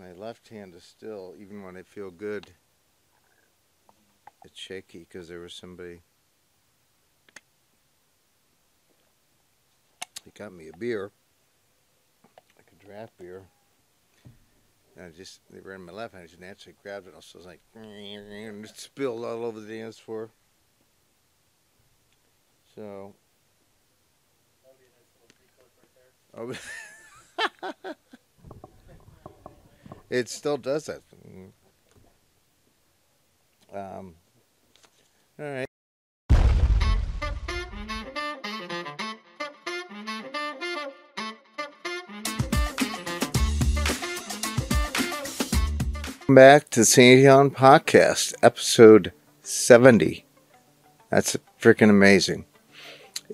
my left hand is still, even when I feel good, it's shaky because there was somebody. He got me a beer, like a draft beer. And I just, they were in my left hand. I just naturally grabbed it. So I was like, and it spilled all over the dance floor. So. Oh, it still does that. Um, all right. Back to the Sandy Hahn Podcast, episode 70. That's freaking amazing.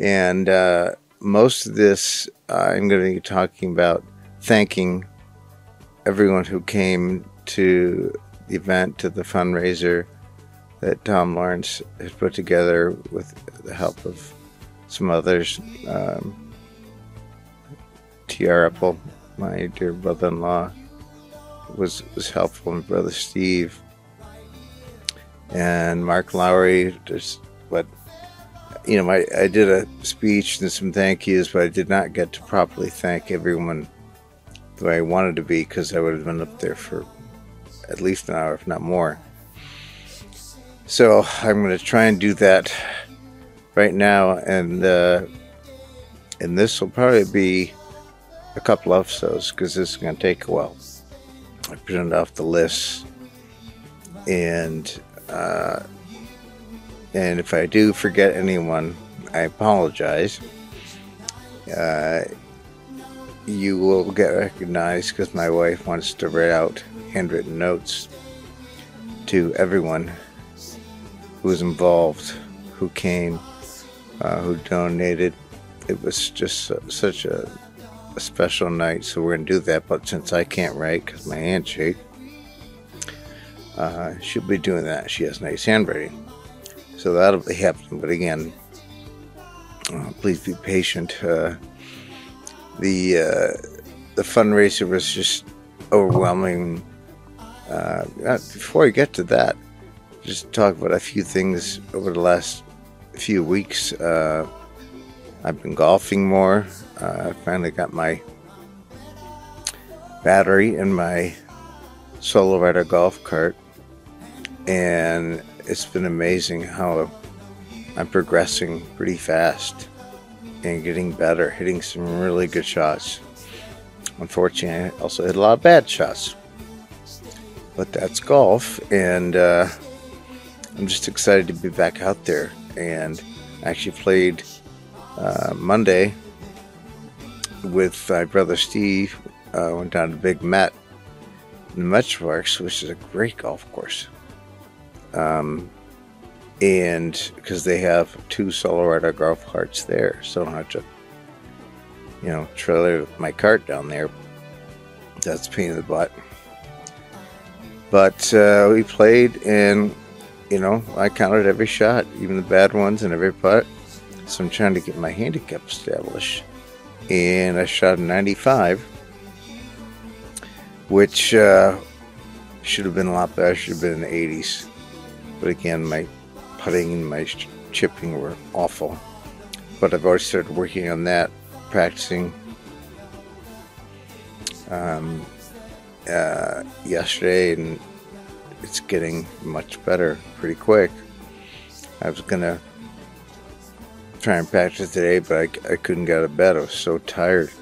And uh, most of this, I'm going to be talking about thanking everyone who came to the event, to the fundraiser that Tom Lawrence has put together with the help of some others. Um, T.R. Apple, my dear brother in law, was, was helpful, and brother Steve, and Mark Lowry. Just what you know, my, I did a speech and some thank yous, but I did not get to properly thank everyone the way I wanted to be because I would have been up there for at least an hour, if not more. So I'm going to try and do that right now, and uh, and this will probably be a couple of episodes because this is going to take a while. I printed off the list, and uh, and if I do forget anyone, I apologize. Uh, you will get recognized because my wife wants to write out handwritten notes to everyone who was involved, who came, uh, who donated. It was just such a, a, special night, so we're going to do that. But since I can't write because my hands shake, uh, she'll be doing that. She has nice handwriting. So that'll be happening. But again, uh, please be patient. Uh, the uh, the fundraiser was just overwhelming. Uh, before I get to that, just talk about a few things over the last few weeks. Uh, I've been golfing more. Uh, I finally got my battery in my solo rider golf cart, and it's been amazing how I'm progressing pretty fast and getting better, hitting some really good shots. Unfortunately, I also hit a lot of bad shots. But that's golf, and uh, I'm just excited to be back out there. And I actually played uh, Monday with my brother Steve. Uh, went down to Big Met in Metroparks, which is a great golf course. Um, and because they have two solo rider golf carts there, so I don't have to, you know, trailer my cart down there. That's pain in the butt. But uh, we played, and you know, I counted every shot, even the bad ones, and every putt. So I'm trying to get my handicap established, and I shot a 95, which uh, should have been a lot better. Should have been in the 80s. But again, my putting and my chipping were awful. But I've already started working on that, practicing. Um, uh, yesterday, and it's getting much better pretty quick. I was gonna try and practice today, but I, I couldn't get out of bed. I was so tired.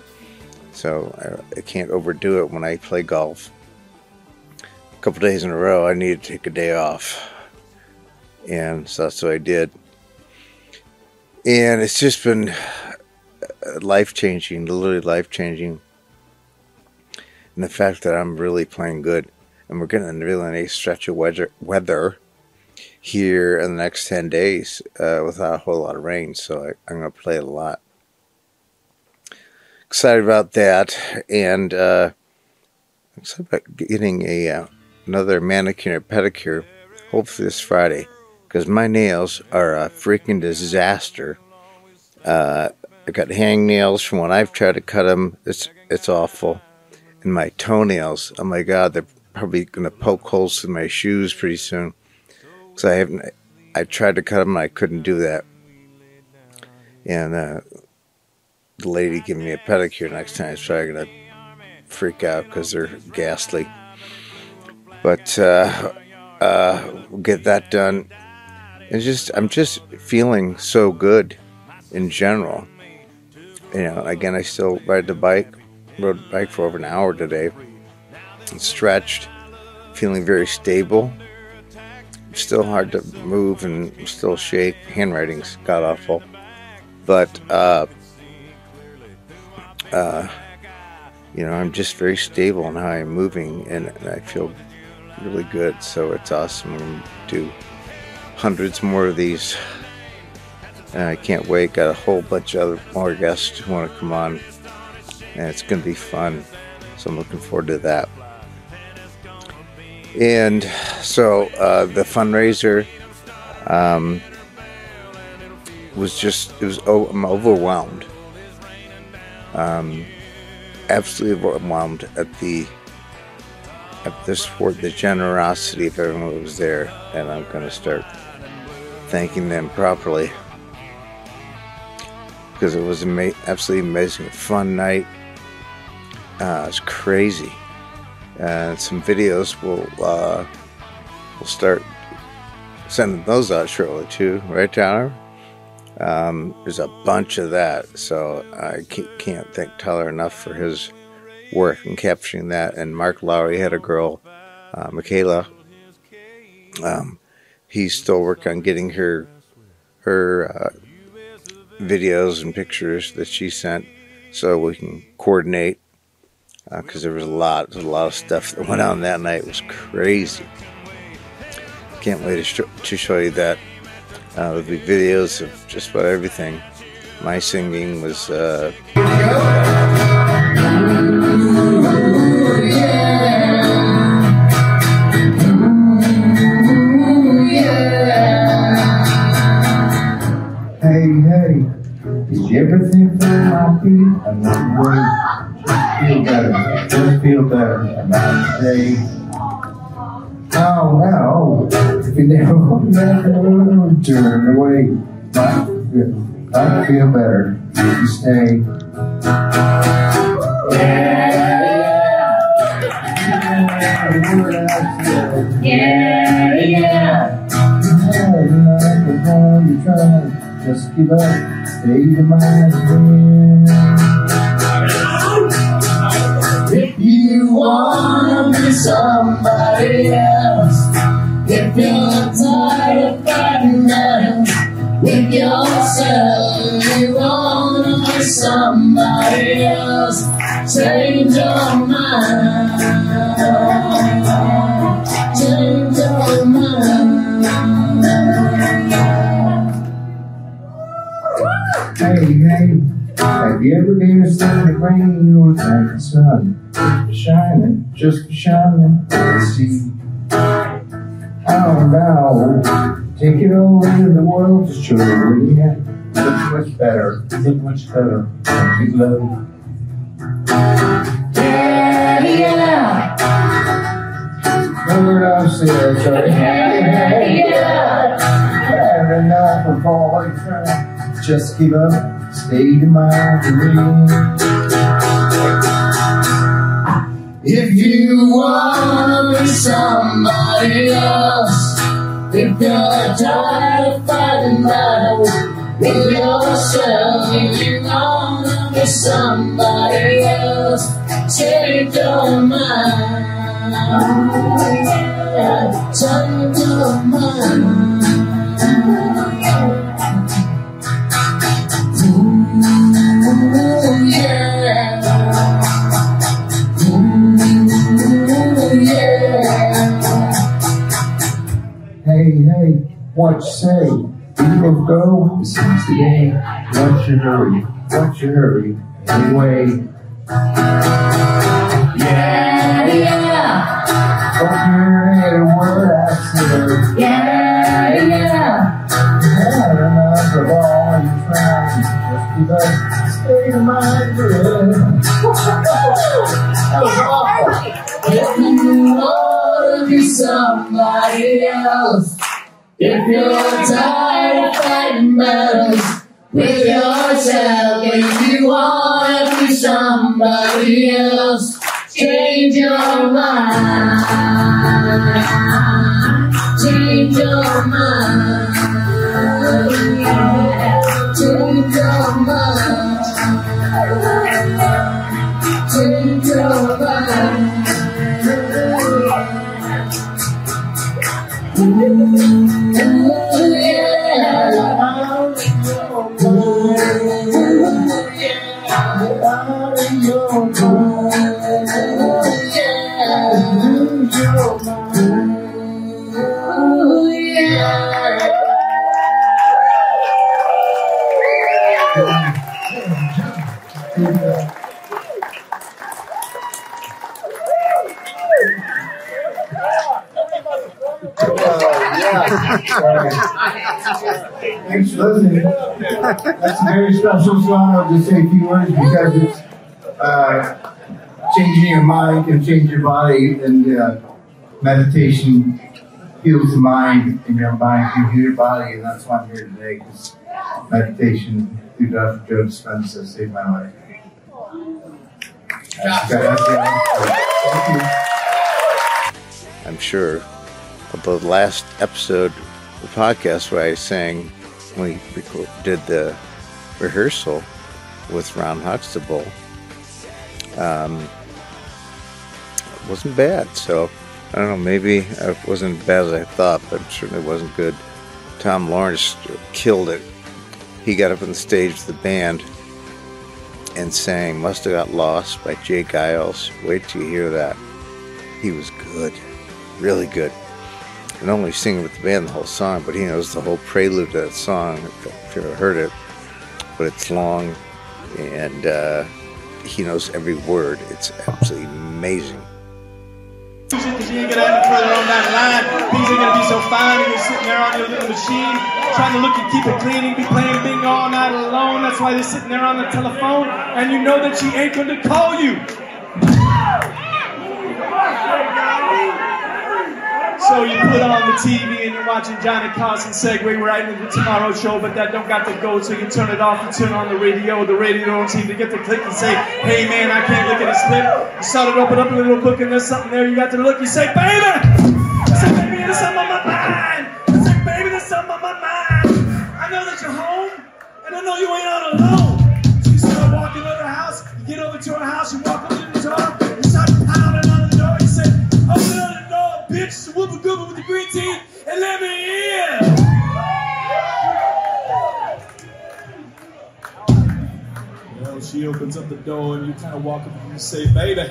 So I, I can't overdo it when I play golf. A couple days in a row, I need to take a day off and so that's what I did. And it's just been life changing, literally life changing. And the fact that I'm really playing good, and we're getting a really nice stretch of weather, weather here in the next 10 days uh, without a whole lot of rain, so I, am going to play a lot. Excited about that, and uh, excited about getting a uh, another manicure pedicure hopefully this Friday because my nails are a freaking disaster. Uh, I got hangnails from when I've tried to cut them. It's it's awful, and my toenails. Oh my God, they're probably going to poke holes in my shoes pretty soon. Because I haven't, I tried to cut them, and I couldn't do that. And uh, the lady giving me a pedicure next time is probably going to freak out because they're ghastly. But uh, uh, we'll get that done. And just, I'm just feeling so good in general. You know, again, I still ride the bike, rode the bike for over an hour today, and stretched, feeling very stable. Still hard to move and still shake. Handwriting's god awful, but uh, uh, you know, I'm just very stable in how I'm moving, and, I feel really good. So it's awesome. To hundreds more of these. And I can't wait. Got a whole bunch of other more guests who want to come on, and it's going to be fun. So I'm looking forward to that. And so uh, the fundraiser um, was just it was oh, I'm overwhelmed. Um, absolutely overwhelmed at the at support, the generosity of everyone was there, and I'm going to start thanking them properly because it was ama- absolutely amazing, fun night. Uh, it's crazy, and some videos will uh, we'll start sending those out shortly too, right, Tyler? Um, there's a bunch of that, so I can't thank Tyler enough for his work in capturing that. And Mark Lowry had a girl, uh, Michaela. Um, he's still working on getting her her uh, videos and pictures that she sent, so we can coordinate. Because uh, there was a lot, a lot of stuff that went on that night. It was crazy. Can't wait to, sh- to show you that. Uh, there'll be videos of just about everything. My singing was. Everything feel my feet? Another way, feel better, just feel better about today. Oh no, if you never, turn away, feel, might feel better you stay. Yeah, yeah, yeah. Just give up, stay to my If you wanna be somebody else, if you're tired of fighting battles with yourself, you wanna be somebody else, change your mind. Ever in the rain or like the sun? Shining, just for shining, let's see. How about take it all in the world to show. Look much better, look much better, big love. Yeah, yeah. Remember what I said, sorry. Yeah, yeah. Had enough of all your friends. Just give up, stay in my dream. If you wanna be somebody else, if you're tired of fighting battles with yourself, if you wanna be somebody else, change your mind. Change your mind. Hey, hey, what you say? People go, it seems today. What's your hurry? What's your hurry? Anyway. Yeah, yeah. Don't hear a word I say. Yeah, yeah. Enough of all your trying. Just up, stay my girl. If you wanna be somebody else, if you're tired of fighting battles with yourself, if you wanna be somebody else, change your mind. Change your mind. Thanks for. That's a very special song. I'll just say a few words because it's uh, changing your mind can change your body, and uh, meditation heals the mind, and your mind can heal your body, and that's why I'm here today. Because meditation through Dr. Joe Dispenza saved my life. That's, that's the. Thank you. I'm sure. Of the last episode of the podcast where I sang, we did the rehearsal with Ron Huxtable, um, it wasn't bad. So I don't know, maybe it wasn't as bad as I thought, but it certainly wasn't good. Tom Lawrence killed it. He got up on the stage with the band and sang Must Have Got Lost by J. Geils. Wait till you hear that. He was good, really good. And only singing with the band the whole song, but he knows the whole prelude to that song, if you've ever heard it. But it's long, and uh, he knows every word. It's absolutely amazing. Things ain't gonna be so fine you're sitting there on your little machine trying to look and keep it clean and be playing all night alone. That's why they're sitting there on the telephone and you know that she ain't gonna call you. So you put on the TV and you're watching Johnny Carson segue right into the Tomorrow Show, but that don't got to go, so you turn it off and turn on the radio. The radio don't seem to get the click and say, hey man, I can't look at this clip. You start to open up a little book and there's something there, you got to look, you say, baby! I say, baby, there's something on my mind! I say, baby, there's something on my mind! I know that you're home, and I know you ain't all alone. So you start walking to her house, you get over to her house, you walk over the door, bitch, whoop a with the green tea, and let me in! Well, she opens up the door and you kind of walk up and you say, baby.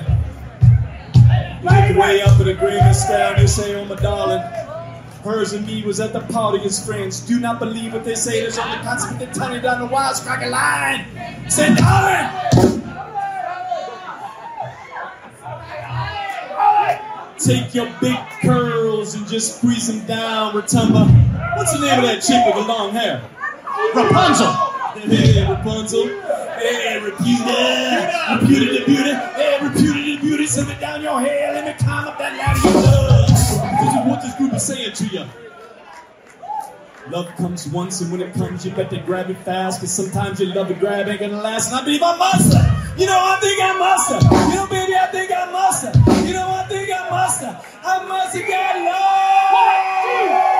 You way up in the green sky and you say, oh my darling. Hers and me was at the party as friends. Do not believe what they say. There's only constant they tell you down the wisecracker line. Say, darling. Take your big curls and just squeeze them down, Rotunda. What's the name of that chick with the long hair? Rapunzel. Hey, Rapunzel. Hey, Reputa. Reputa the beauty. Hey, Reputa the beauty. Send it down your hair. Let me climb up that ladder you love. This is what this group is saying to you. Love comes once, and when it comes, you better grab it fast. Cause sometimes your love and grab ain't gonna last. And I believe I must have. You know, I think I must have. You know, baby, I think I must have. You know, I think I must have. I must have got lost.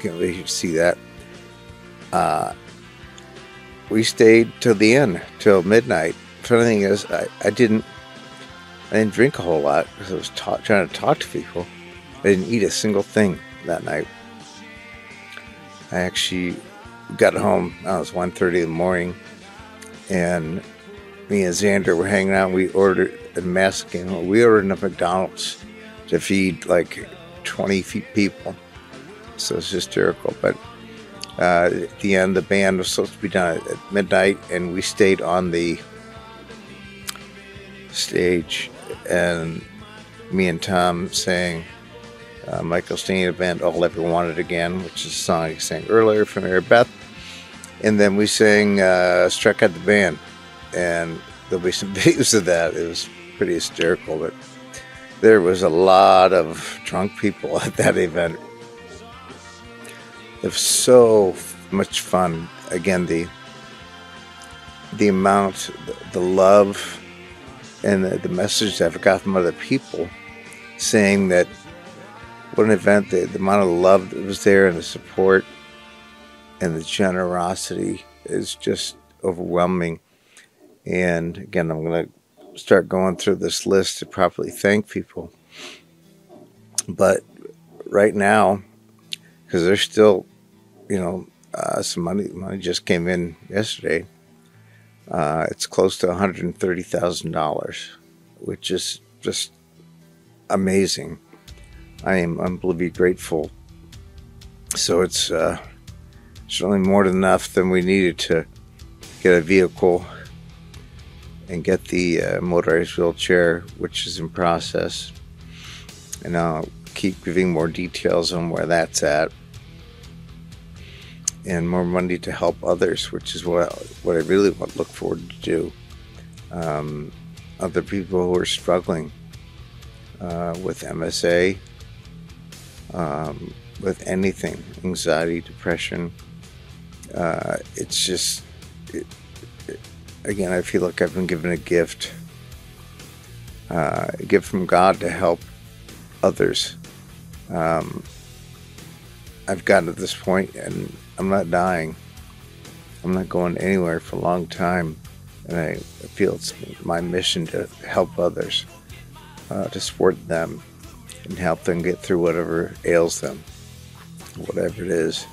Can't wait see that. Uh, we stayed till the end, till midnight. Funny thing is, I, I didn't I didn't drink a whole lot because I was ta- trying to talk to people. I didn't eat a single thing that night. I actually got home. I was 1.30 in the morning, and me and Xander were hanging out. And we ordered a Mexican. We ordered a McDonald's to feed like 20 feet people. So it's hysterical. But uh, at the end, the band was supposed to be done at midnight, and we stayed on the stage. And me and Tom sang uh, Michael Stanley band All Ever Wanted Again, which is a song I sang earlier from Mary Beth. And then we sang uh, Struck Out the Band. And there'll be some videos of that. It was pretty hysterical, but there was a lot of drunk people at that event. It was so much fun. Again, the the amount, the, love, and the, the message I've got from other people saying that what an event, the, the amount of love that was there and the support and the generosity is just overwhelming. And again, I'm going to start going through this list to properly thank people. But right now, because there's still, you know, uh, some money money just came in yesterday. Uh, it's close to one hundred and thirty thousand dollars, which is just amazing. I am unbelievably grateful. So it's uh, certainly more than enough than we needed to get a vehicle and get the uh, motorized wheelchair, which is in process. And I'll keep giving more details on where that's at. And more money to help others, which is what what I really want, look forward to do. Um, other people who are struggling uh, with MSA, um, with anything, anxiety, depression. Uh, it's just, it, it, again, I feel like I've been given a gift, uh, a gift from God to help others. Um, I've gotten to this point and I'm not dying. I'm not going anywhere for a long time. And I feel it's my mission to help others, uh, to support them, and help them get through whatever ails them, whatever it is.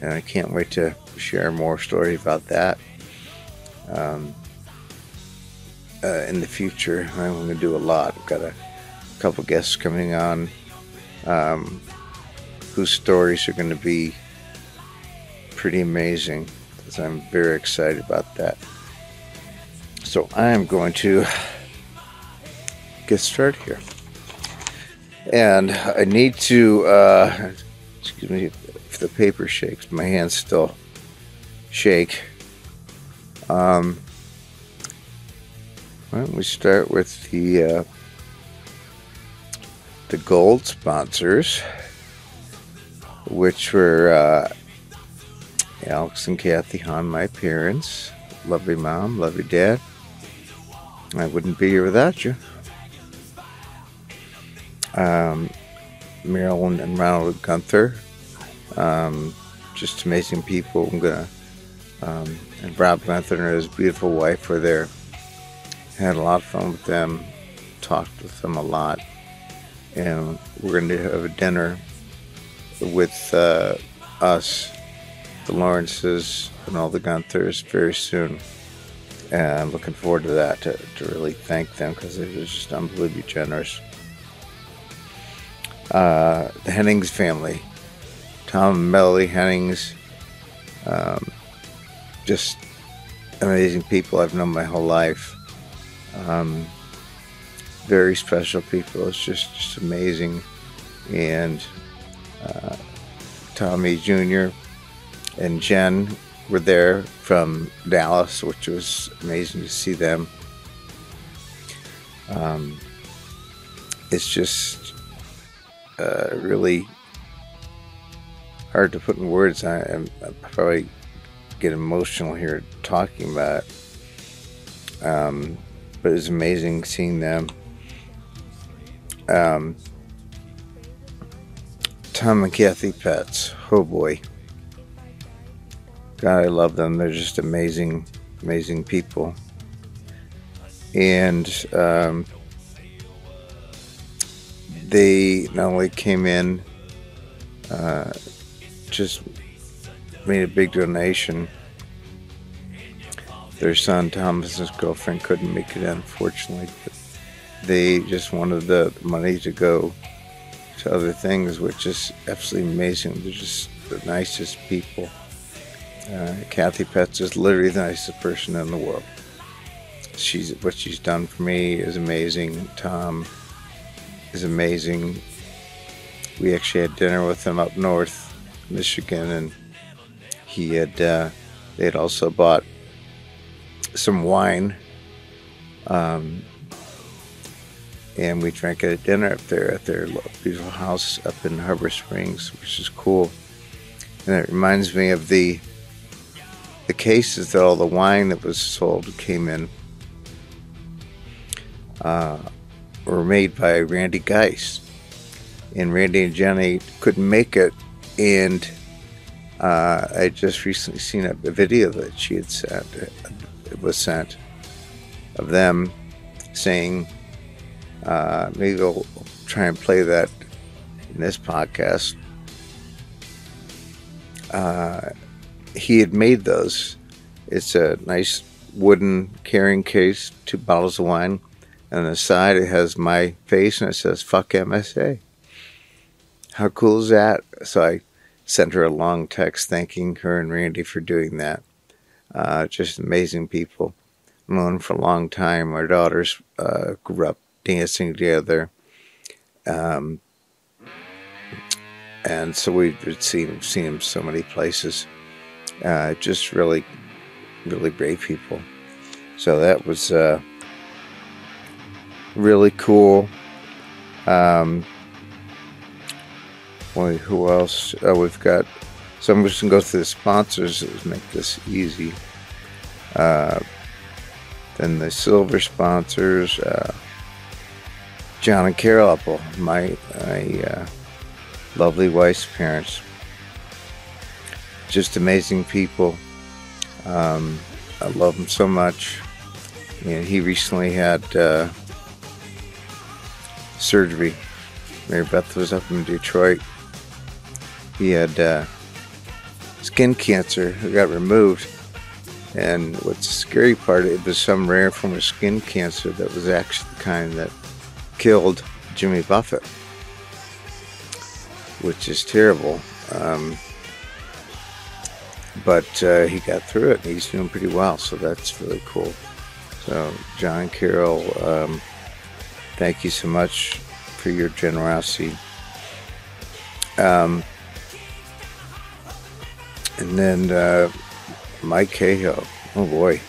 And I can't wait to share more stories about that um, uh, in the future. I'm going to do a lot. I've got a couple guests coming on um, whose stories are going to be pretty amazing. Because I'm very excited about that. So I am going to get started here. And I need to, uh, excuse me if the paper shakes, my hands still shake. Um, why don't we start with the uh, the gold sponsors, which were uh, Alex and Kathy Hahn, my parents. Love you, mom. Love you, dad. I wouldn't be here without you. Um, Marilyn and Ronald Gunther, um, just amazing people. I'm gonna um, and Rob Gunther and his beautiful wife were there. Had a lot of fun with them. Talked with them a lot, and we're going to have a dinner with uh, us, the Lawrences, and all the Gunthers very soon. And I'm looking forward to that to, to really thank them because they were just unbelievably generous. Uh, the Hennings family, Tom and Melody Hennings, um, just amazing people I've known my whole life. Um, very special people. It's just, just amazing. And uh, Tommy Jr. and Jen were there from Dallas, which was amazing to see them. Um, it's just uh, really hard to put in words. I, am probably get emotional here talking about it. Um, but it's amazing seeing them. Um, Tom and Kathy Pets. Oh boy. God, I love them. They're just amazing, amazing people. And um, they not only came in, uh, just made a big donation. Their son Thomas's girlfriend couldn't make it, unfortunately, but they just wanted the money to go to other things, which is absolutely amazing. They're just the nicest people. Uh, Kathy Pets is literally the nicest person in the world. She's what she's done for me is amazing. Tom is amazing. We actually had dinner with him up north, Michigan, and he had uh, they had also bought some wine. Um, and we drank at a dinner up there at their beautiful house up in Harbor Springs, which is cool. And it reminds me of the the cases that all the wine that was sold came in uh, were made by Randy Geist. And Randy and Jenny couldn't make it, and uh, I just recently seen a, a video that she had sent. It was sent of them saying uh, maybe we'll try and play that in this podcast. Uh, he had made those. It's a nice wooden carrying case, two bottles of wine, and on the side it has my face and it says "fuck MSA." How cool is that? So I sent her a long text thanking her and Randy for doing that. Uh, just amazing people. Known for a long time. Our daughters uh, grew up dancing together. Um, and so we've seen seen him so many places. Uh, just really, really great people. So that was uh, really cool. Um, boy, who else? Oh, we've got. So I'm just gonna go through the sponsors make this easy. Uh, then the silver sponsors. Uh, John and Carol Apple, my, my uh, lovely wife's parents. Just amazing people. Um, I love them so much. And he recently had uh, surgery. Mary Beth was up in Detroit. He had uh, skin cancer It got removed. And what's the scary part, it was some rare form of skin cancer that was actually the kind that killed Jimmy Buffett, which is terrible. Um, but uh, he got through it. He's doing pretty well, so that's really cool. So, John Carol, um, thank you so much for your generosity. Um, and then uh, Mike Cahill. Oh boy.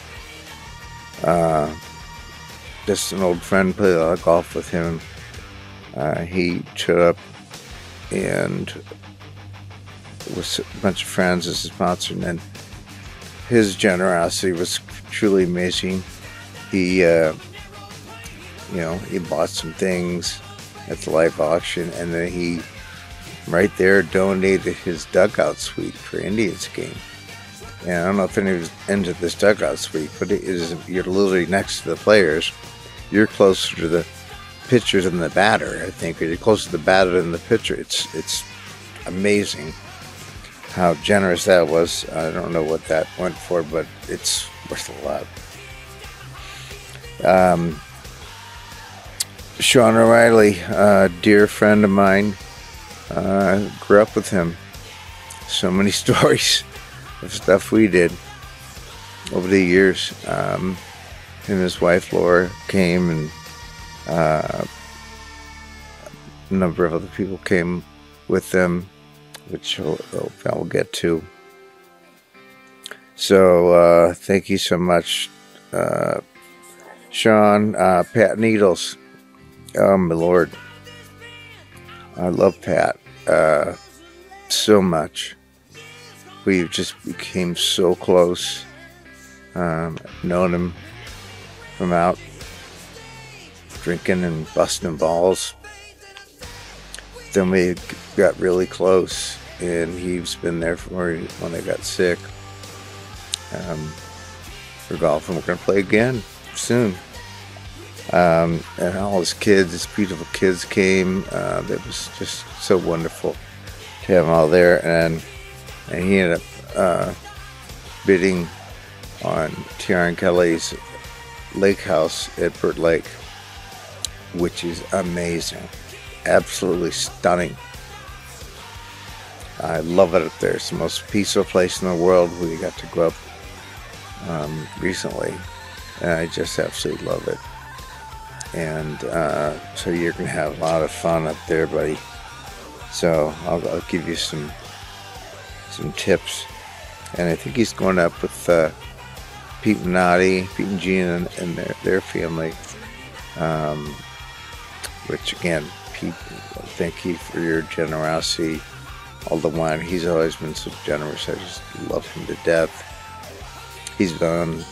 Uh, just an old friend, played a lot of golf with him. Uh, he showed up and with a bunch of friends as a sponsor, and then his generosity was truly amazing. He, uh, you know, he bought some things at the live auction, and then he right there donated his dugout suite for Indians game. And I don't know if anyone's into this dugout suite, but it is you're literally next to the players you're closer to the pitcher than the batter. I think you're closer to the batter than the pitcher. It's it's amazing how generous that was. I don't know what that went for, but it's worth a lot. Um, Sean O'Reilly, a dear friend of mine, uh, grew up with him. So many stories of stuff we did over the years. Um, and his wife Laura came, and uh, a number of other people came with them, which I'll, get to. So uh, thank you so much, uh, Sean. Uh, Pat Needles. Oh my lord, I love Pat uh, so much. We just became so close. Um, known him from out drinking and busting balls. Then we got really close, and he's been there for when I got sick. Um, we're golfing. We're gonna play again soon. Um, and all his kids, his beautiful kids came. Uh, it was just so wonderful to have them all there, and and he ended up uh, bidding on Tiaran Kelly's lake house at Burt Lake, which is amazing, absolutely stunning. I love it up there. It's the most peaceful place in the world. We got to go up um, recently, and I just absolutely love it. And uh, so you're gonna have a lot of fun up there, buddy. So I'll, I'll give you some some tips. And I think he's going up with uh, Pete Minotti, Pete and Gina, and, and their, their family. Um, which again, Thank you for your generosity. All the wine, he's always been so generous. I just love him to death. He's been on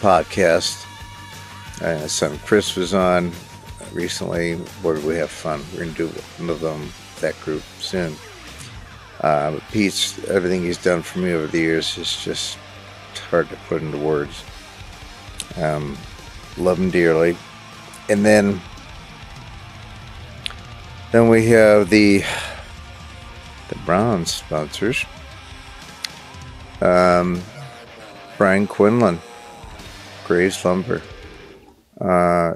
podcast. Uh, son Chris was on recently. Where we have fun? We're gonna do one of them, that group soon. Uh, Pete's everything he's done for me over the years is just hard to put into words. Um, love him dearly, and then then we have the the bronze sponsors. Um, Brian Quinlan, Graves Lumber, uh,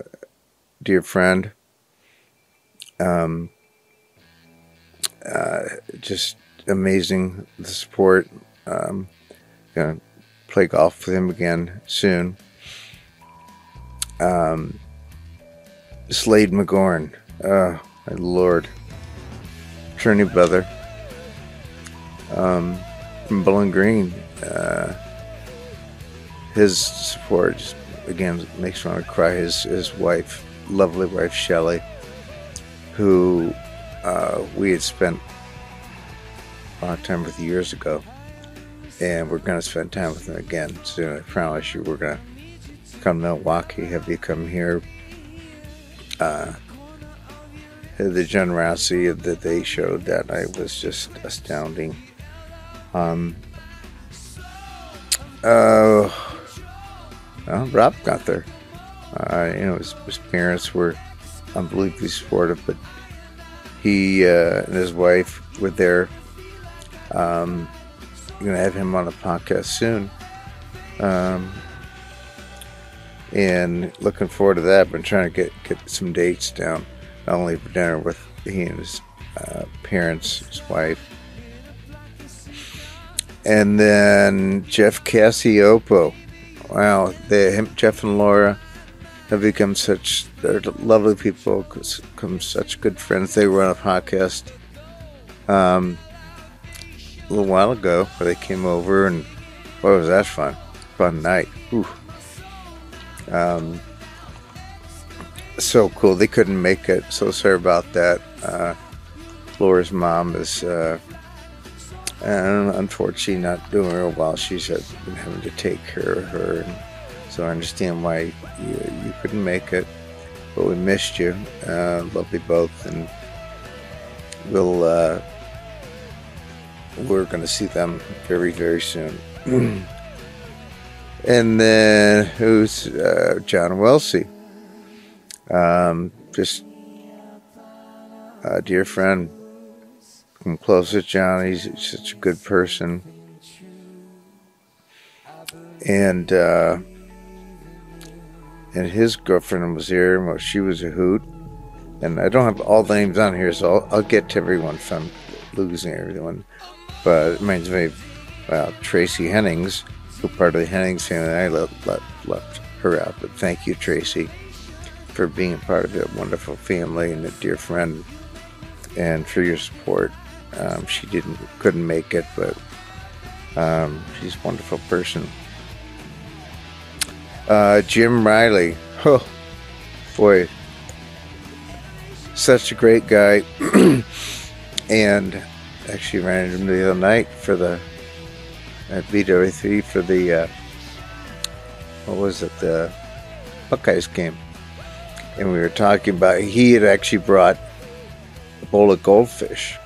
dear friend. Um, uh, just amazing the support. Um, gonna play golf with him again soon. Um, Slade McGorn, oh my lord, attorney brother um, from Bowling Green. Uh, his support just, again makes me want to cry. His his wife, lovely wife Shelley, who uh, we had spent a lot of time with years ago, and we're going to spend time with them again soon. I promise you, we're going to come to Milwaukee, have you come here. Uh, the generosity that they showed that night was just astounding. Um, uh, well, Rob got there. Uh, you know, his, his parents were unbelievably supportive, but he uh, and his wife were there. Um, you're gonna have him on the podcast soon, um, and looking forward to that. Been trying to get get some dates down, not only for dinner with he and his uh, parents, his wife, and then Jeff Cacioppo. Wow, they, him, Jeff and Laura have become such they're lovely people, become such good friends. They were on a podcast um, a little while ago where they came over and boy was that fun. Fun night. Ooh. Um, so cool. They couldn't make it. So sorry about that. Uh, Laura's mom is uh, unfortunately not doing real well. She's uh, been having to take care of her, and so I understand why you, you couldn't make it. But we missed you. Uh, love you both, and we'll uh, we're going to see them very very soon. and then who's uh, John Wellesley? Um, just a dear friend I'm close with John. He's such a good person. And uh, and his girlfriend was here. Well, she was a hoot. And I don't have all the names on here, so I'll, I'll get to everyone if I'm losing everyone. But it reminds me of uh, Tracy Hennings, who part of the Hennings family. I left, left, left her out, but thank you, Tracy, for being part of a wonderful family and a dear friend, and for your support. Um, she didn't couldn't make it, but um, she's a wonderful person. Uh, Jim Riley, oh boy, such a great guy, and actually ran into him the other night for the at BW3 for the uh, what was it the Buckeyes game, and we were talking about he had actually brought a bowl of goldfish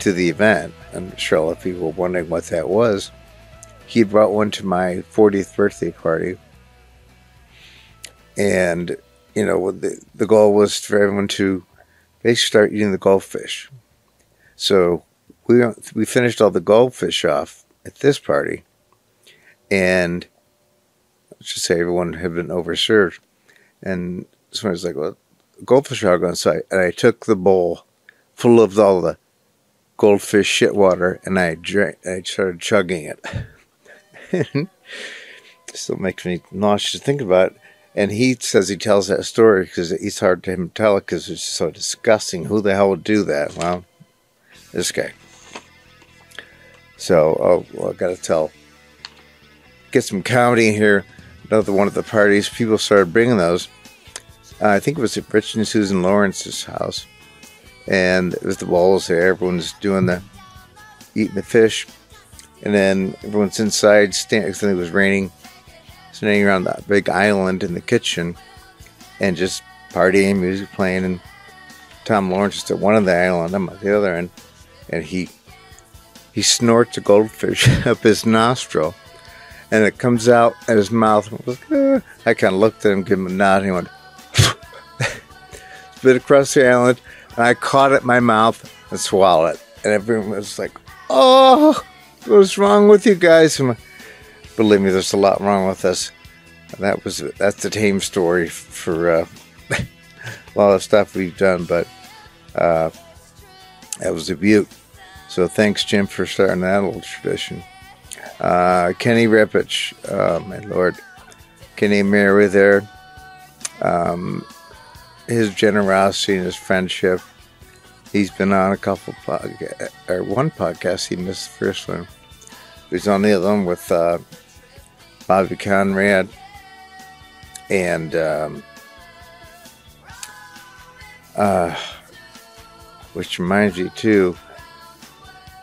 to the event. I'm sure a lot of people were wondering what that was. He had brought one to my 40th birthday party. And, you know, the, the goal was for everyone to basically start eating the goldfish. So we, we finished all the goldfish off at this party. And let's just say everyone had been overserved. And someone was like, well, goldfish are going so I, and I took the bowl full of all the goldfish shit water and I drank I started chugging it. Still makes me nauseous to think about it. And he says he tells that story because it's hard to him to tell it because it's so disgusting. Who the hell would do that? Well, this guy. So, oh, well, I got to tell. Get some comedy in here. Another one of the parties. People started bringing those. Uh, I think it was at Rich and Susan Lawrence's house, and it was the walls there. Everyone's doing the eating the fish, and then everyone's inside. Standing, it was raining, standing around that big island in the kitchen, and just partying, music playing, and Tom Lawrence is at one of the island, I'm at the other end, and he he snorts a goldfish up his nostril, and it comes out at his mouth. I kind of looked at him, give him a nod, and he went spit across the island, and I caught it in my mouth and swallowed it. And everyone was like, "Oh, what's wrong with you guys?" And believe me, there's a lot wrong with us. And that was that's the tame story for uh, a lot of stuff we've done, but uh, that was a beaut. So thanks, Jim, for starting that old tradition. Uh, Kenny Rippich, oh my lord, Kenny Mary there. Um, his generosity and his friendship. He's been on a couple podcasts, or one podcast. He missed the first one. He's on the other one with uh, Bobby Conrad and um, uh, which reminds me too.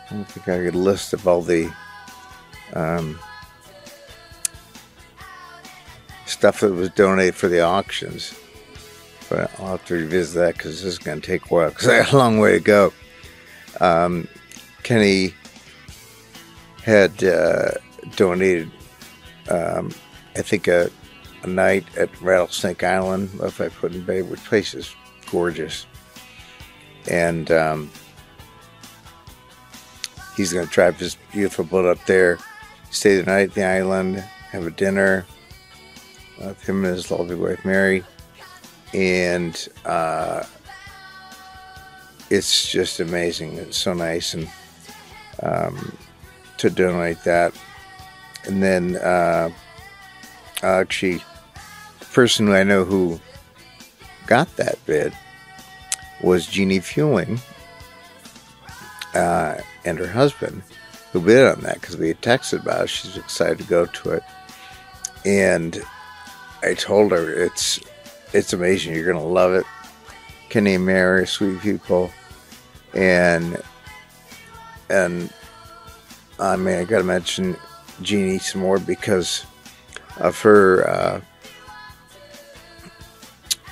I don't think I could list of all the um, stuff that was donated for the auctions. But I'll have to revisit that because this is going to take a while because I a long way to go. Um, Kenny had uh, donated, um, I think, a, a, night at Rattlesnake Island, if I Put-in-Bay, which place is gorgeous. And um, he's going to drive his beautiful boat up there, stay the night at the island, have a dinner with him and his lovely wife, Mary and uh, it's just amazing. It's so nice and um, to donate that. And then uh, actually, the person I know who got that bid was Jeannie Fueling uh, and her husband who bid on that because we had texted about it. She's excited to go to it. And I told her it's it's amazing. You're gonna love it. Kenny Mary, sweet people, and and I mean I gotta mention Jeannie some more because of her uh,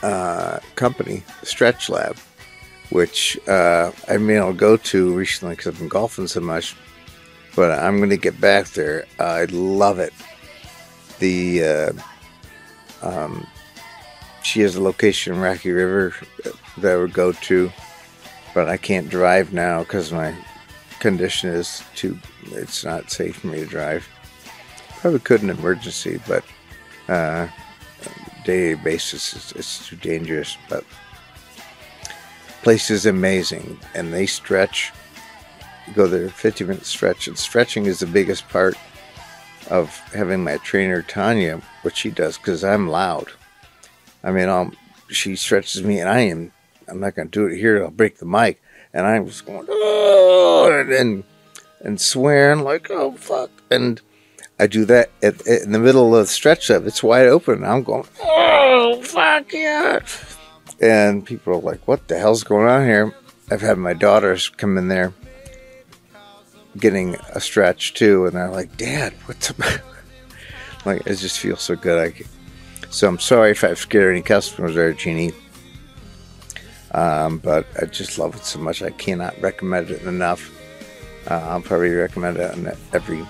uh, company, Stretch Lab, which uh, I mean I'll go to recently because I've been golfing so much, but I'm gonna get back there. I love it. The uh, um, she has a location in Rocky River that I would go to, but I can't drive now because my condition is too. It's not safe for me to drive. Probably could in emergency, but uh, daily basis it's, it's too dangerous. But place is amazing, and they stretch. You go there 50 minute stretch, and stretching is the biggest part of having my trainer Tanya, what she does, because I'm loud. I mean, um, she stretches me, and I am. I'm not going to do it here. I'll break the mic, and I'm just going oh, and and swearing like oh fuck, and I do that at, at, in the middle of the stretch up. It's wide open. And I'm going oh fuck yeah, and people are like, what the hell's going on here? I've had my daughters come in there getting a stretch too, and they're like, Dad, what's up? like it just feels so good. So I'm sorry if I've scared any customers there, Jeannie. Um, but I just love it so much. I cannot recommend it enough. Uh, I'll probably recommend it on every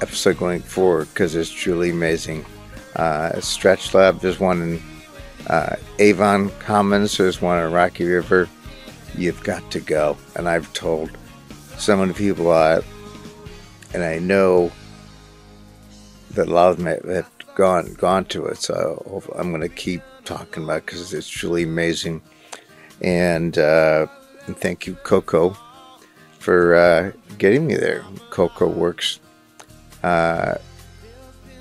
episode going forward because it's truly amazing. Uh, Stretch Lab, there's one in uh, Avon Commons, there's one in Rocky River. You've got to go. And I've told so many people that, and I know that a lot of them have gone gone to it. So I'm going to keep talking about because it's truly amazing. And, uh, and thank you, Coco, for uh, getting me there. Coco works uh,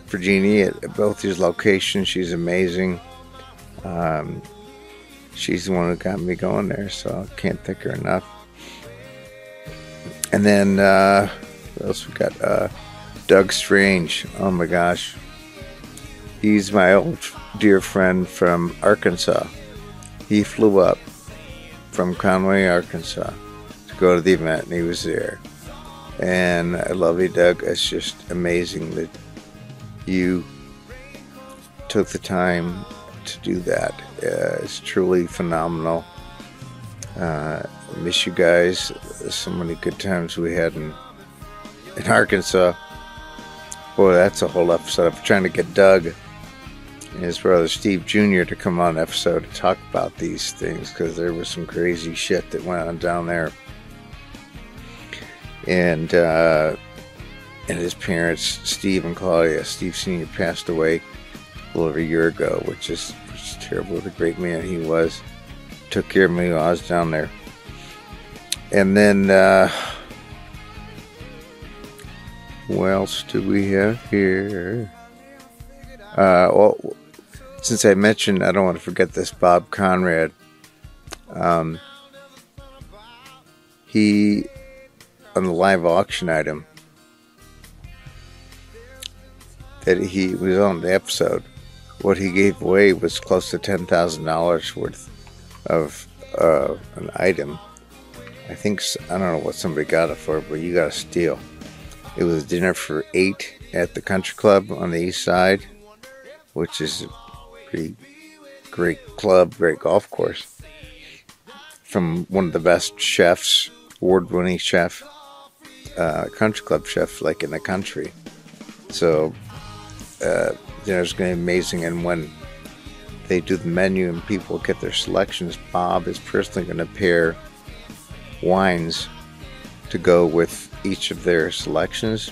for Jeannie at both these locations. She's amazing. Um, she's the one who got me going there, so I can't thank her enough. And then uh, what else we got? Uh, Doug Strange. Oh my gosh, he's my old dear friend from Arkansas. He flew up from Conway, Arkansas, to go to the event, and he was there. And I love you, Doug. It's just amazing that you took the time to do that. Uh, it's truly phenomenal. Uh, miss you guys. So many good times we had in in Arkansas. Boy, that's a whole episode. I'm trying to get Doug and his brother Steve Jr. to come on episode to talk about these things because there was some crazy shit that went on down there. And uh, and his parents, Steve and Claudia. Steve Sr. passed away a little over a year ago, which is, which is terrible. A great man he was. Took care of me while I was down there. And then, uh, what else do we have here? Uh, well, since I mentioned, I don't want to forget this Bob Conrad. Um, he, on the live auction item, that he was on the episode, what he gave away was close to ten thousand dollars worth of uh, an item. I think I don't know what somebody got it for, but you got to steal. It was dinner for eight at the country club on the east side, which is a pretty great club, great golf course. From one of the best chefs, award-winning chef, uh, country club chef, like in the country. So uh, dinner's going to be amazing. And when they do the menu and people get their selections, Bob is personally going to pair wines to go with each of their selections.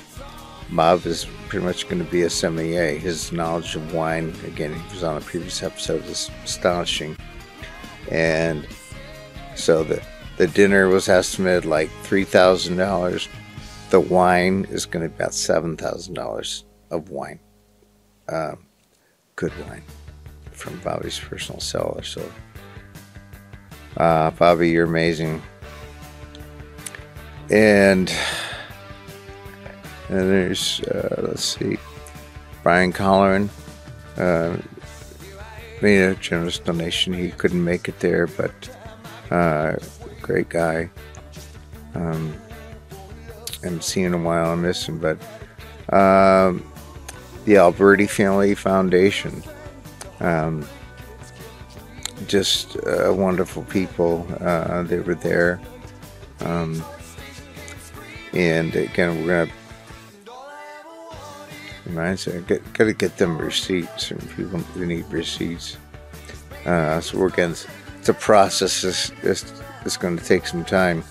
Bob is pretty much going to be a sommelier. His knowledge of wine, again, he was on a previous episode, is astonishing. And so the the dinner was estimated like three thousand dollars. The wine is going to be about seven thousand dollars of wine uh, good wine from Bobby's personal cellar. So, uh, Bobby, you're amazing. And and there's uh, let's see, Brian Colleran uh, made a generous donation. He couldn't make it there, but uh, great guy. Um, haven't seen him in a while. I miss him, but um, the Alberti Family Foundation. Um, just uh, wonderful people. Uh, they were there. Um, and again, we're gonna reminds me, get, gotta get them receipts. Certain people need receipts. Uh, so we're getting it's a process. It's, it's, it's going to take some time.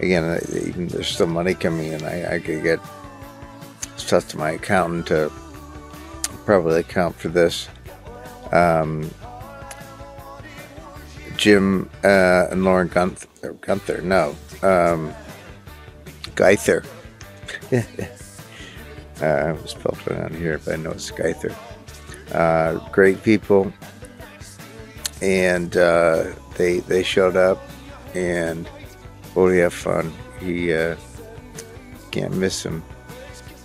Again, even there's still money coming in. I, I could get stuff to my accountant to probably account for this. Um, Jim uh, and Lauren Gunther, Gunther no, um, Geither. uh, I was it on here, but I know it's Geither. Uh, great people, and uh, they they showed up, and oh, we have fun. He uh, can't miss him.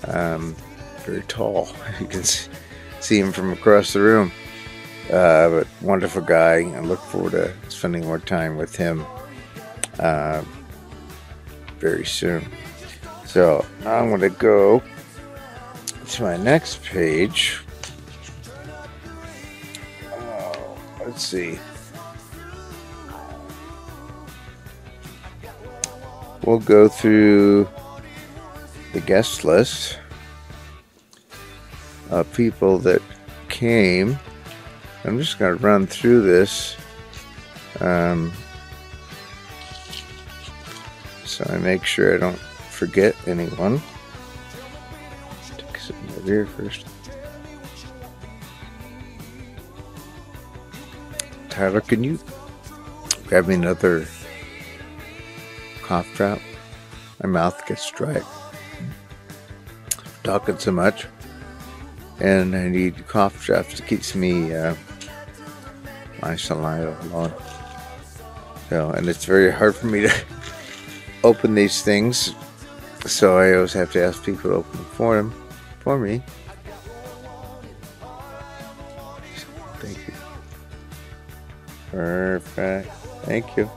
Um, very tall. You can see, him from across the room. Uh, but wonderful guy. I look forward to spending more time with him uh, very soon. So I'm going to go to my next page. Oh, let's see. We'll go through the guest list of people that came. I'm just going to run through this. Um, so I make sure I don't forget anyone. Here first. Tyler, can you grab me another cough drop? My mouth gets dry. Talking so much. And I need cough drops to keep me uh, my saliva alone. So, and it's very hard for me to open these things. So I always have to ask people to open for them, for me. Thank you. Perfect. Thank you.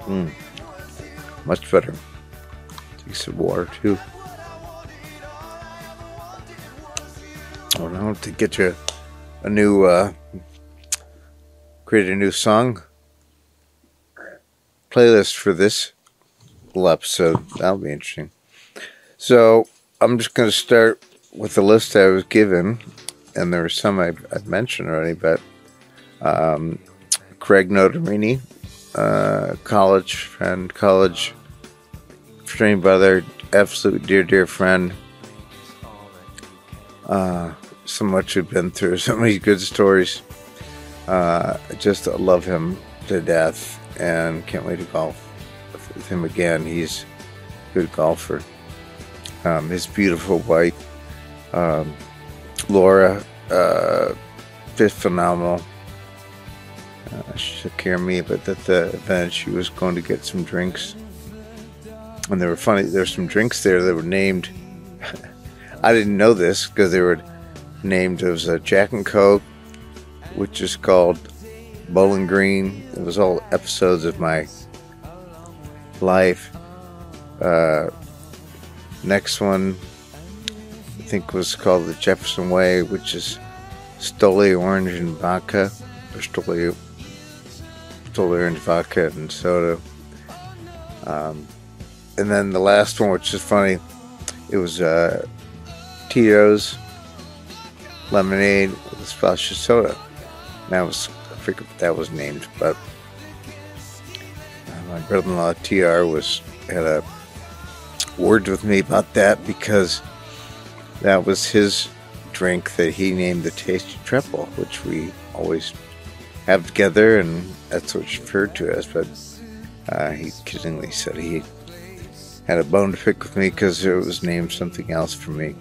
Mm. Much better. Take some water too. Oh no, to get you a new uh create a new song playlist for this little episode. That'll be interesting. So I'm just going to start with the list I was given, and there were some I've, mentioned already, but um, Craig Notarini, uh, college friend, college fraternity brother, absolute dear, dear friend. Uh, so much we've been through, so many good stories. Uh, just love him to death and can't wait to golf with him again. He's a good golfer. Um, his beautiful wife, um, Laura, uh, phenomenal. Uh, she took care of me, but at the event, she was going to get some drinks. And they were funny. There were some drinks there that were named. I didn't know this because they were named as a Jack and Coke, which is called Bowling Green. It was all episodes of my life. Uh, next one, I think, was called the Jefferson Way, which is Stoli Orange and Vodka, or Stoli, Stoli Orange Vodka and soda. Um, and then the last one, which is funny, it was uh, Tito's lemonade with splash of soda. That was I forget what that was named, but uh, my brother-in-law Tr was had a word with me about that because that was his drink that he named the Tasty Triple, which we always have together, and that's what what's referred to as. But uh, he kiddingly said he had a bone to pick with me because it was named something else for me.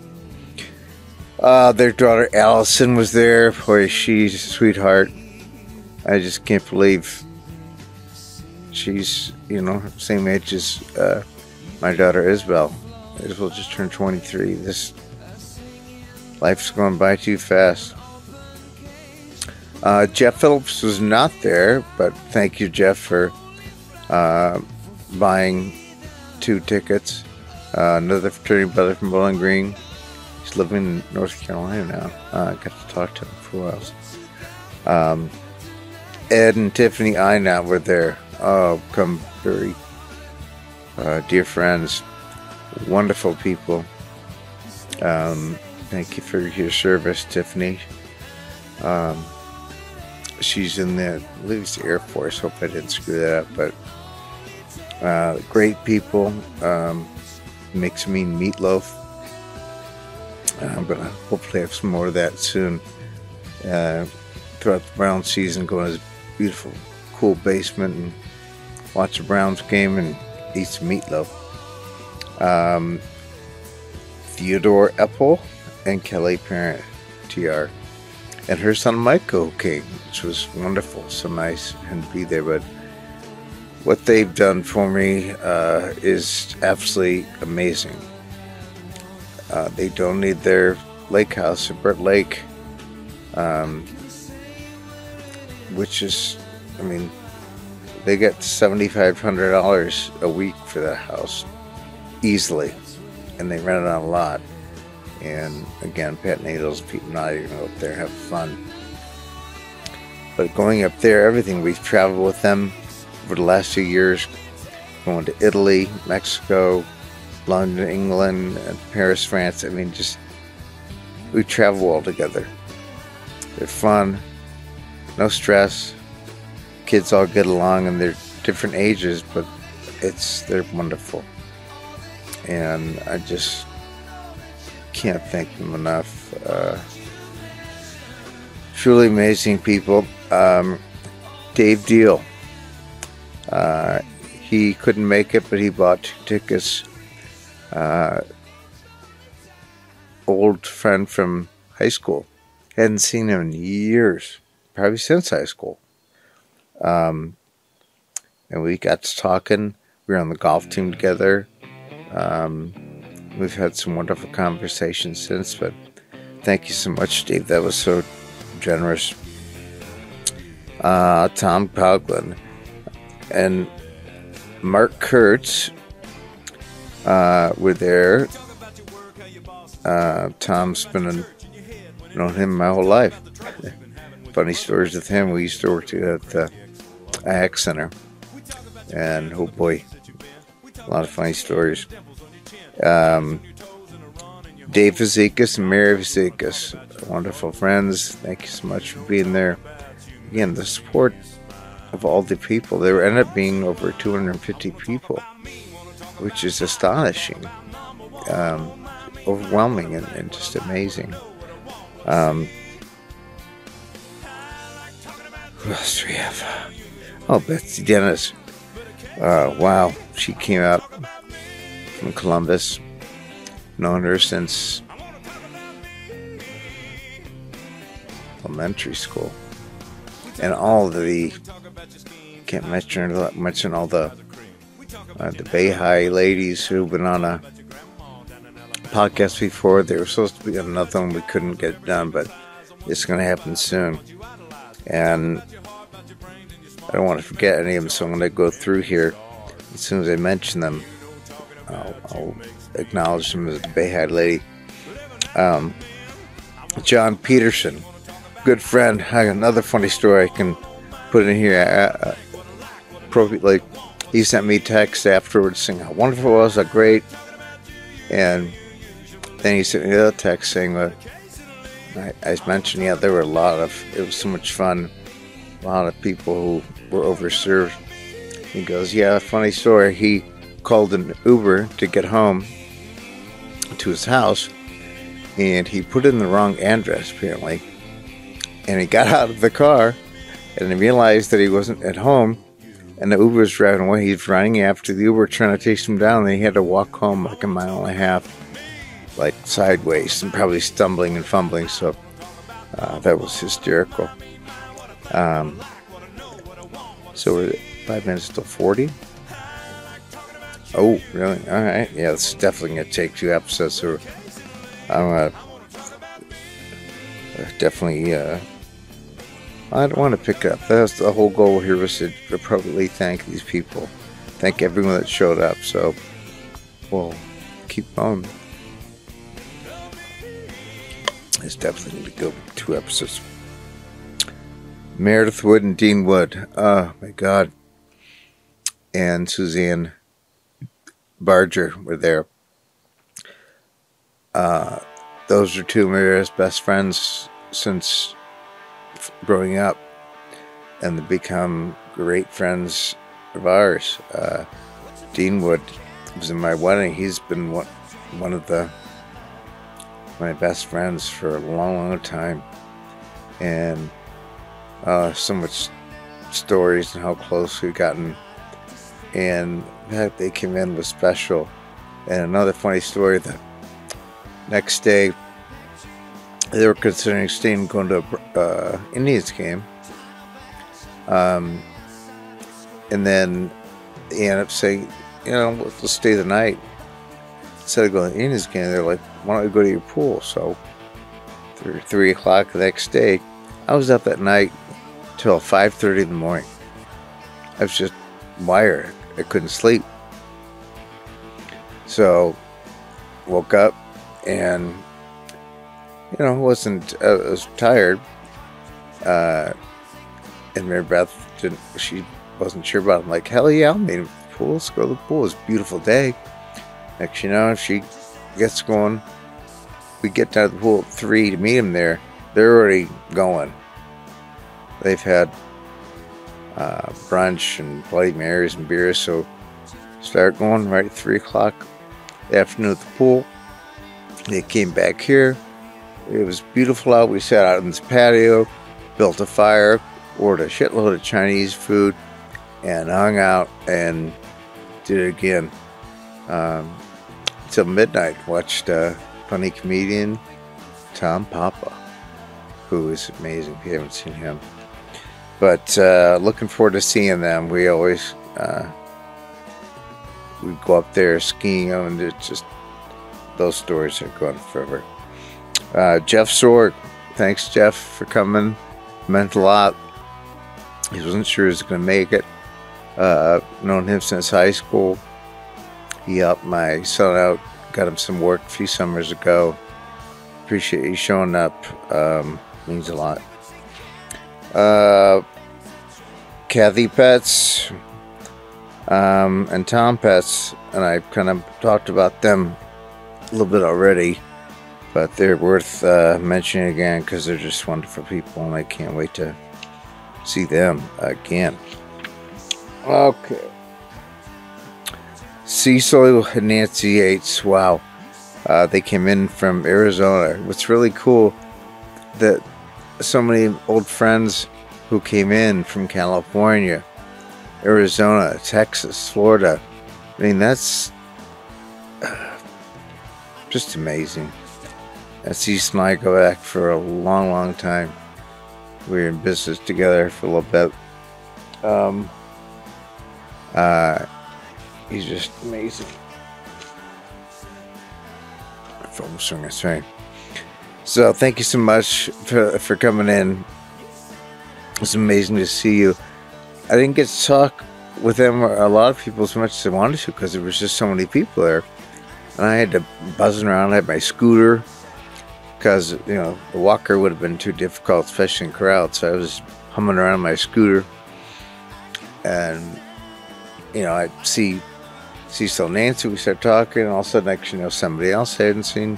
Uh, their daughter Allison was there. Boy, she's a sweetheart. I just can't believe she's, you know, same age as uh, my daughter Isabel. Isabel just turned 23. This life's going by too fast. Uh, Jeff Phillips was not there, but thank you, Jeff, for uh, buying two tickets. Uh, another fraternity brother from Bowling Green. He's living in North Carolina now. Uh, I got to talk to him for a while. Um, Ed and Tiffany Einat were there. Oh, come very uh, dear friends, wonderful people. Um, thank you for your service, Tiffany. Um, she's in the, the Air Force. Hope I didn't screw that up, but uh, great people. Um, makes me meatloaf. Uh, gonna hopefully have some more of that soon. Uh, throughout the Browns season, go to his beautiful, cool basement and watch the Browns game and eat some meatloaf. Um, Theodore Epple and Kelly Parent, TR, and her son Michael came, which was wonderful. So nice and be there. But what they've done for me uh, is absolutely amazing. Uh, they donated their lake house at Burt Lake, um, which is, I mean, they get $7,500 a week for that house easily, and they rent it on a lot. And again, Pat Needles, people not even go up there have fun. But going up there, everything we've traveled with them over the last few years, going to Italy, Mexico, London, England, and Paris, France. I mean, just we travel all together. They're fun, no stress. Kids all get along, and they're different ages, but it's they're wonderful, and I just can't thank them enough. Uh, truly amazing people. Um, Dave Deal. Uh, he couldn't make it, but he bought tickets. Uh, old friend from high school. Hadn't seen him in years, probably since high school. Um, and we got to talking. We were on the golf team together. Um, we've had some wonderful conversations since, but thank you so much, Steve. That was so generous. Uh, Tom Coughlin and Mark Kurtz uh, were there. Uh, Tom's been an, known him my whole life. Funny stories with him. We used to work together at the AX Center, and oh boy, a lot of funny stories. Um, Dave Fazekas and Mary Fazekas, wonderful friends. Thank you so much for being there. Again, the support of all the people. There ended up being over 250 people, which is astonishing, um, overwhelming, and, and, just amazing. Um, who else do we have? Oh, Betsy Dennis. Uh, wow, she came out from Columbus. Known her since elementary school and all the can't mention mention all the uh, the Bay High ladies who've been on a podcast before. They were supposed to be on another one, we couldn't get done, but it's going to happen soon. And I don't want to forget any of them, so I'm going to go through here. As soon as I mention them, I'll, I'll acknowledge them as a Bay High lady. Um, John Peterson good friend. Another funny story I can put in here. Uh, uh appropriately, he sent me text afterwards saying how wonderful it was, how great, and then he sent me another text saying that I, I mentioned, yeah, there were a lot of, it was so much fun, a lot of people who were overserved. He goes, yeah, funny story. He called an Uber to get home to his house, and he put in the wrong address apparently and he got out of the car and he realized that he wasn't at home and the Uber was driving away. He's running after the Uber trying to chase him down and he had to walk home like a mile and a half like sideways and probably stumbling and fumbling so uh, that was hysterical um, so we're five minutes till 40 oh really all right yeah it's definitely gonna take two episodes so i'm uh, definitely uh, I don't want to pick up. That's the whole goal here was to appropriately thank these people, thank everyone that showed up. So we'll keep on. It's definitely going to go two episodes. Meredith Wood and Dean Wood. Oh my God. And Suzanne Barger were there. Uh, those are two of Meredith's best friends since growing up and they become great friends of ours. Uh, Dean Wood was in my wedding. He's been one, one of the my best friends for a long, long time, and uh, so much stories and how close we've gotten. And that they came in was special. And another funny story: the next day, they were considering staying going to a uh, Indians game. Um, and then they ended up saying, you know, let's stay the night. Instead of going to the Indians game, they're like, why don't we go to your pool? So, three, three o'clock the next day, I was up that night till 5.30 in the morning. I was just wired. I couldn't sleep. So, woke up and you know, wasn't uh, was tired. Uh, and Mary Beth didn't. She wasn't sure about. It. I'm like, hell yeah, I'll meet him pool. Let's go to the pool. It's a beautiful day. Next, you know, she gets going. We get down to the pool at three to meet him there. They're already going. They've had uh, brunch and Bloody Marys and beers, so start going right at three o'clock afternoon at the pool. They came back here. It was beautiful out. We sat out in this patio, built a fire, ordered a shitload of Chinese food, and hung out and did it again um, till midnight. Watched uh, funny comedian Tom Papa, who is amazing. If you haven't seen him, but uh, looking forward to seeing them. We always uh, we go up there skiing, and it's just those stories are going forever. Uh, Jeff Sorg, thanks Jeff for coming. Meant a lot. He wasn't sure he was going to make it. Uh, known him since high school. He helped my son out, got him some work a few summers ago. Appreciate you showing up. Um, means a lot. Uh, Kathy Pets um, and Tom Pets, and I kind of talked about them a little bit already, but they're worth uh, mentioning again because they're just wonderful people, and I can't wait to see them again. Okay. Cecil and Nancy Yates, wow. Uh, they came in from Arizona. What's really cool that so many old friends who came in from California, Arizona, Texas, Florida. I mean, that's just amazing. And Cecil and I go back for a long, long time. We were in business together for a little bit. Um, uh, he's just amazing. Film singer, right. So thank you so much for, for coming in. It's amazing to see you. I didn't get to talk with them or a lot of people as much as I wanted to because there was just so many people there. And I had to buzzing around. I had my scooter because, you know, the walker would have been too difficult, especially in crowds. So I was humming around my scooter. And, you know, I see Cecil Nancy, we start talking, and all of a sudden, actually, you know, somebody else I hadn't seen.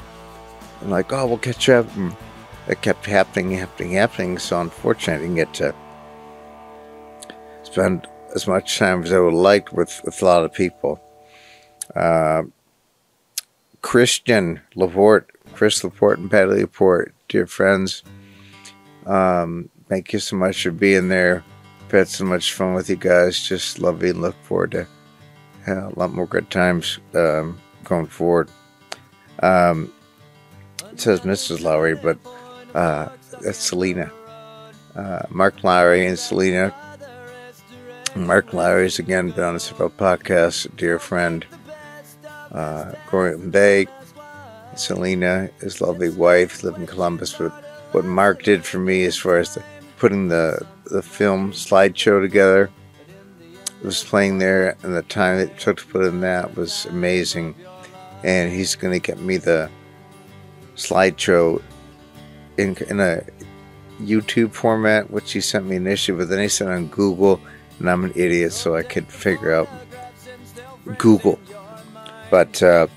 I'm like, oh, we'll catch up. And it kept happening, happening, happening. So unfortunately, I didn't get to spend as much time as I would like with, with a lot of people. Uh, Christian Laporte, Chris Laporte and Patty Laporte, dear friends, um, thank you so much for being there. I've had so much fun with you guys. Just love you and look forward to a lot more good times um, going forward. Um, it says Mrs. Lowry, but uh, that's Selena. Uh, Mark Lowry and Selena. Mark Lowry's again been on several podcasts, dear friend. Uh, up Bay, Selena, his lovely wife, live in Columbus. But what Mark did for me as far as the, putting the, the film slideshow together, was playing there, and the time it took to put in that was amazing. And he's going to get me the slideshow in, in a YouTube format, which he sent me initially, but then he sent on Google, and I'm an idiot, so I could figure out Google. But uh,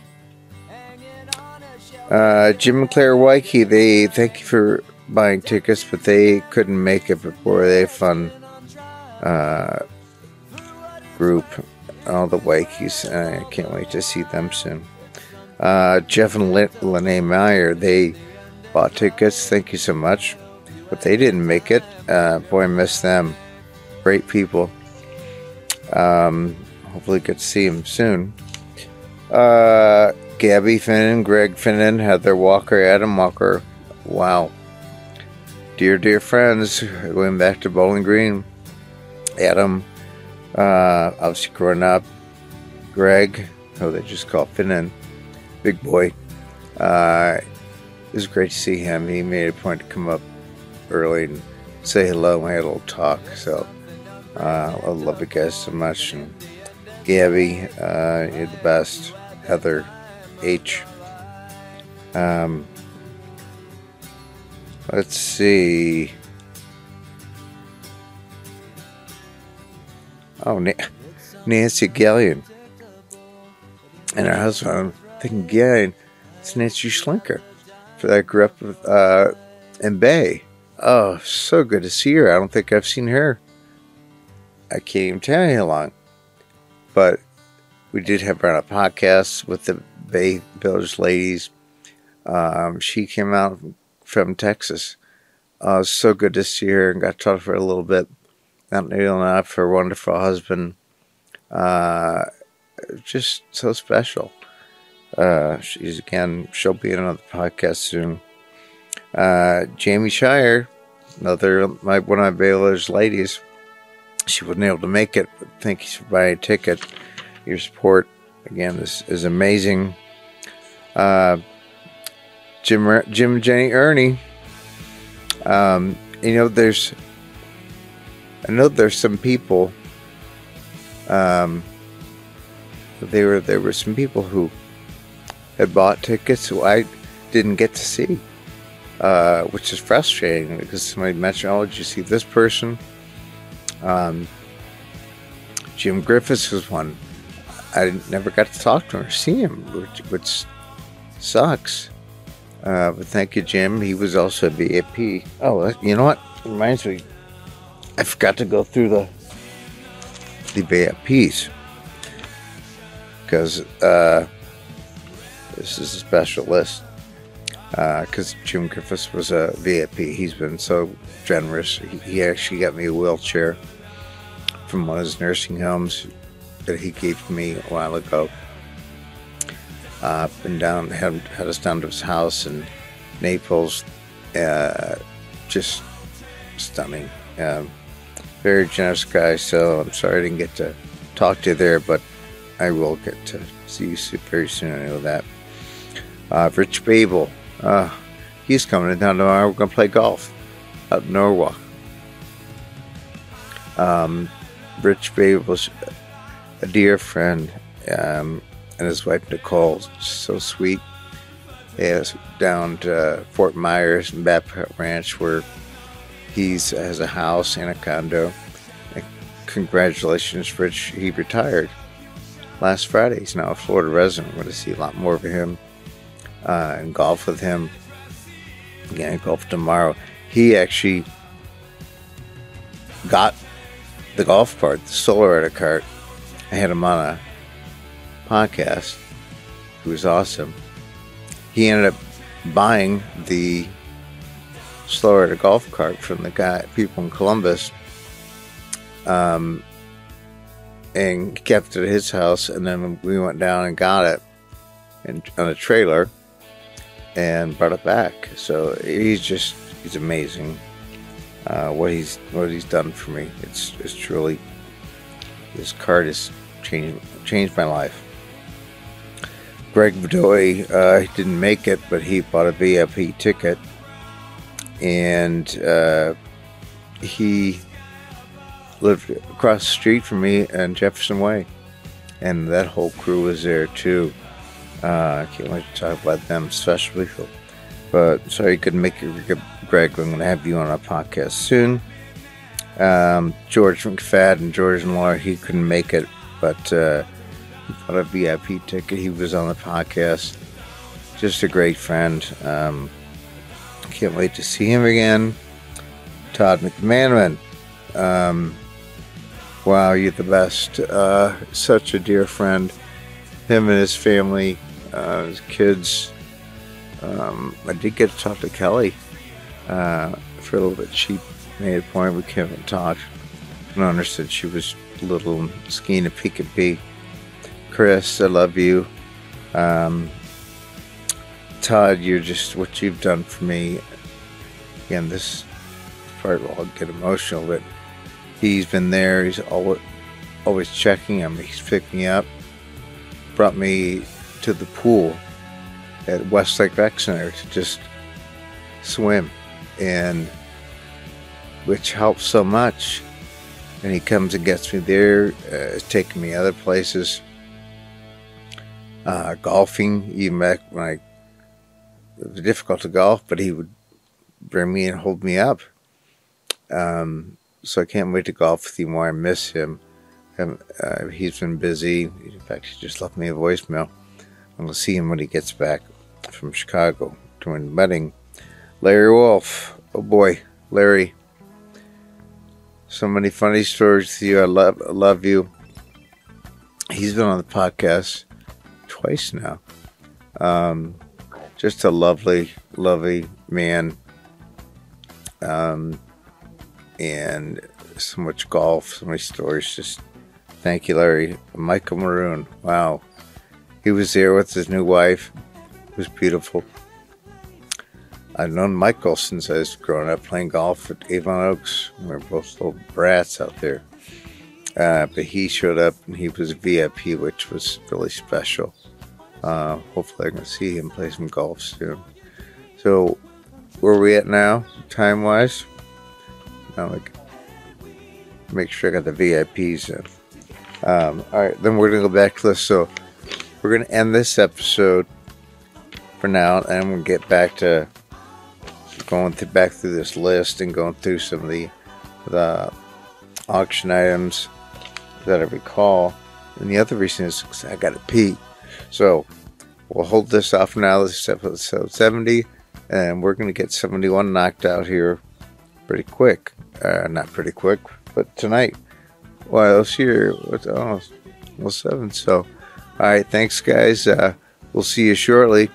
uh, Jim and Claire Waikey, they thank you for buying tickets, but they couldn't make it before they fun uh, group, all the Waikeys. I can't wait to see them soon. Uh, Jeff and Lene Meyer, they bought tickets. Thank you so much. But they didn't make it. Uh, boy, I miss them. Great people. Um, hopefully, get to see them soon. Uh, Gabby Finnan, Greg Finnan, Heather Walker, Adam Walker. Wow. Dear, dear friends, going back to Bowling Green. Adam, uh, obviously growing up. Greg, who they just call Finnan, big boy. Uh, it was great to see him. He made a point to come up early and say hello. We had a little talk. So uh, I love you guys so much. And Gabby, uh, you're the best. Heather H. Um, let's see. Oh, Na- Nancy Gallion. And her husband, I'm thinking, it's Nancy Schlinker. That I grew up uh, in Bay. Oh, so good to see her. I don't think I've seen her. I can't even tell you how long. But we did have her on a podcast with the Bay Village ladies. Um, she came out from Texas. Uh, so good to see her and got to talk to her a little bit. Not nearly enough. Her wonderful husband. Uh, just so special. Uh, she's again, she'll be in another podcast soon. Uh, Jamie Shire, another my one of my Baylor's ladies, she wasn't able to make it, but thank you for buying a ticket. Your support again is, is amazing. Uh, Jim, Jim, Jenny, Ernie. Um, you know, there's, I know there's some people. Um, there were there were some people who had bought tickets who I didn't get to see, uh, which is frustrating because somebody mentioned, "Oh, did you see this person?" Um, Jim Griffiths was one. I never got to talk to him or see him, which, which sucks. Uh, but thank you, Jim. He was also a VIP. Oh, you know what? Reminds me, I forgot to go through the the VIPs because uh, this is a special list. Because uh, Jim Griffiths was a VIP, he's been so generous. He, he actually got me a wheelchair from one of his nursing homes that he gave me a while ago. Uh, been down, had, had us down to his house in Naples. Uh, just stunning. Um, very generous guy, so I'm sorry I didn't get to talk to you there, but I will get to see you very soon. I know that. Uh, Rich Babel, uh, he's coming down tomorrow. We're going to play golf out in Norwalk. Um, Rich Babel's a dear friend, um, and his wife Nicole, so sweet. Is down to Fort Myers and Babcock Ranch where he has a house and a condo. And congratulations, Rich. He retired last Friday. He's now a Florida resident. We're going to see a lot more of him uh, and golf with him. Again, golf tomorrow. He actually got the golf cart, the solar cart. I had him on a podcast. He was awesome. He ended up buying the slower golf cart from the guy people in Columbus. Um, and kept it at his house. And then we went down and got it in, on a trailer and brought it back. So he's just he's amazing. Uh, what he's what he's done for me. It's it's truly this card has changed changed my life. Greg Bedoy uh, didn't make it, but he bought a VIP ticket, and uh, he lived across the street from me and Jefferson Way, and that whole crew was there too. Uh, I can't wait to talk about them, especially. But sorry couldn't make it, Greg. I'm going to have you on our podcast soon. Um, George McFadden, George and Laura, he couldn't make it, but uh, bought a VIP ticket. He was on the podcast. Just a great friend. Um, can't wait to see him again. Todd McManaman. Um, Wow, you're the best. Uh, such a dear friend. Him and his family, uh, kids. Um, I did get to talk to Kelly uh, for a little bit. She made a point we haven't talked. And understood she was a little skiing a peek at B. Chris, I love you. Um, Todd, you're just what you've done for me. Again, this part will get emotional, but He's been there. He's always, always checking him. He's picked me up, brought me to the pool at Westlake Rec Center to just swim, and which helps so much. And he comes and gets me there, uh, taking me other places, uh, golfing. Even back when I it was difficult to golf, but he would bring me and hold me up. Um, so I can't wait to golf with you more. I miss him. Um, uh, he's been busy. In fact, he just left me a voicemail. Going to see him when he gets back from Chicago doing wedding. Larry Wolf. Oh boy, Larry. So many funny stories to you. I love, I love you. He's been on the podcast twice now. Um, just a lovely, lovely man. Um, and so much golf, so many stories. Just thank you, Larry. Michael Maroon. Wow. He was there with his new wife. It was beautiful. I've known Michael since I was growing up playing golf at Avon Oaks. We were both little brats out there. Uh, but he showed up and he was VIP, which was really special. Uh, hopefully, I can see him play some golf soon. So, where are we at now, time wise? Now, like, make sure I got the VIPs in. Um, all right, then we're gonna go back to this. So, we're gonna end this episode for now, and we'll get back to going th- back through this list and going through some of the the auction items that I recall. And the other reason is I got to pee. So we'll hold this off now. This is episode 70, and we're going to get 71 knocked out here pretty quick. Uh, not pretty quick, but tonight. Well, it's here. What's oh, well, seven. So, all right. Thanks, guys. Uh, we'll see you shortly.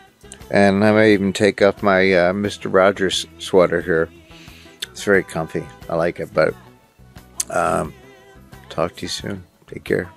And I may even take off my uh, Mr. Rogers sweater here. It's very comfy. I like it. But um, talk to you soon. Take care.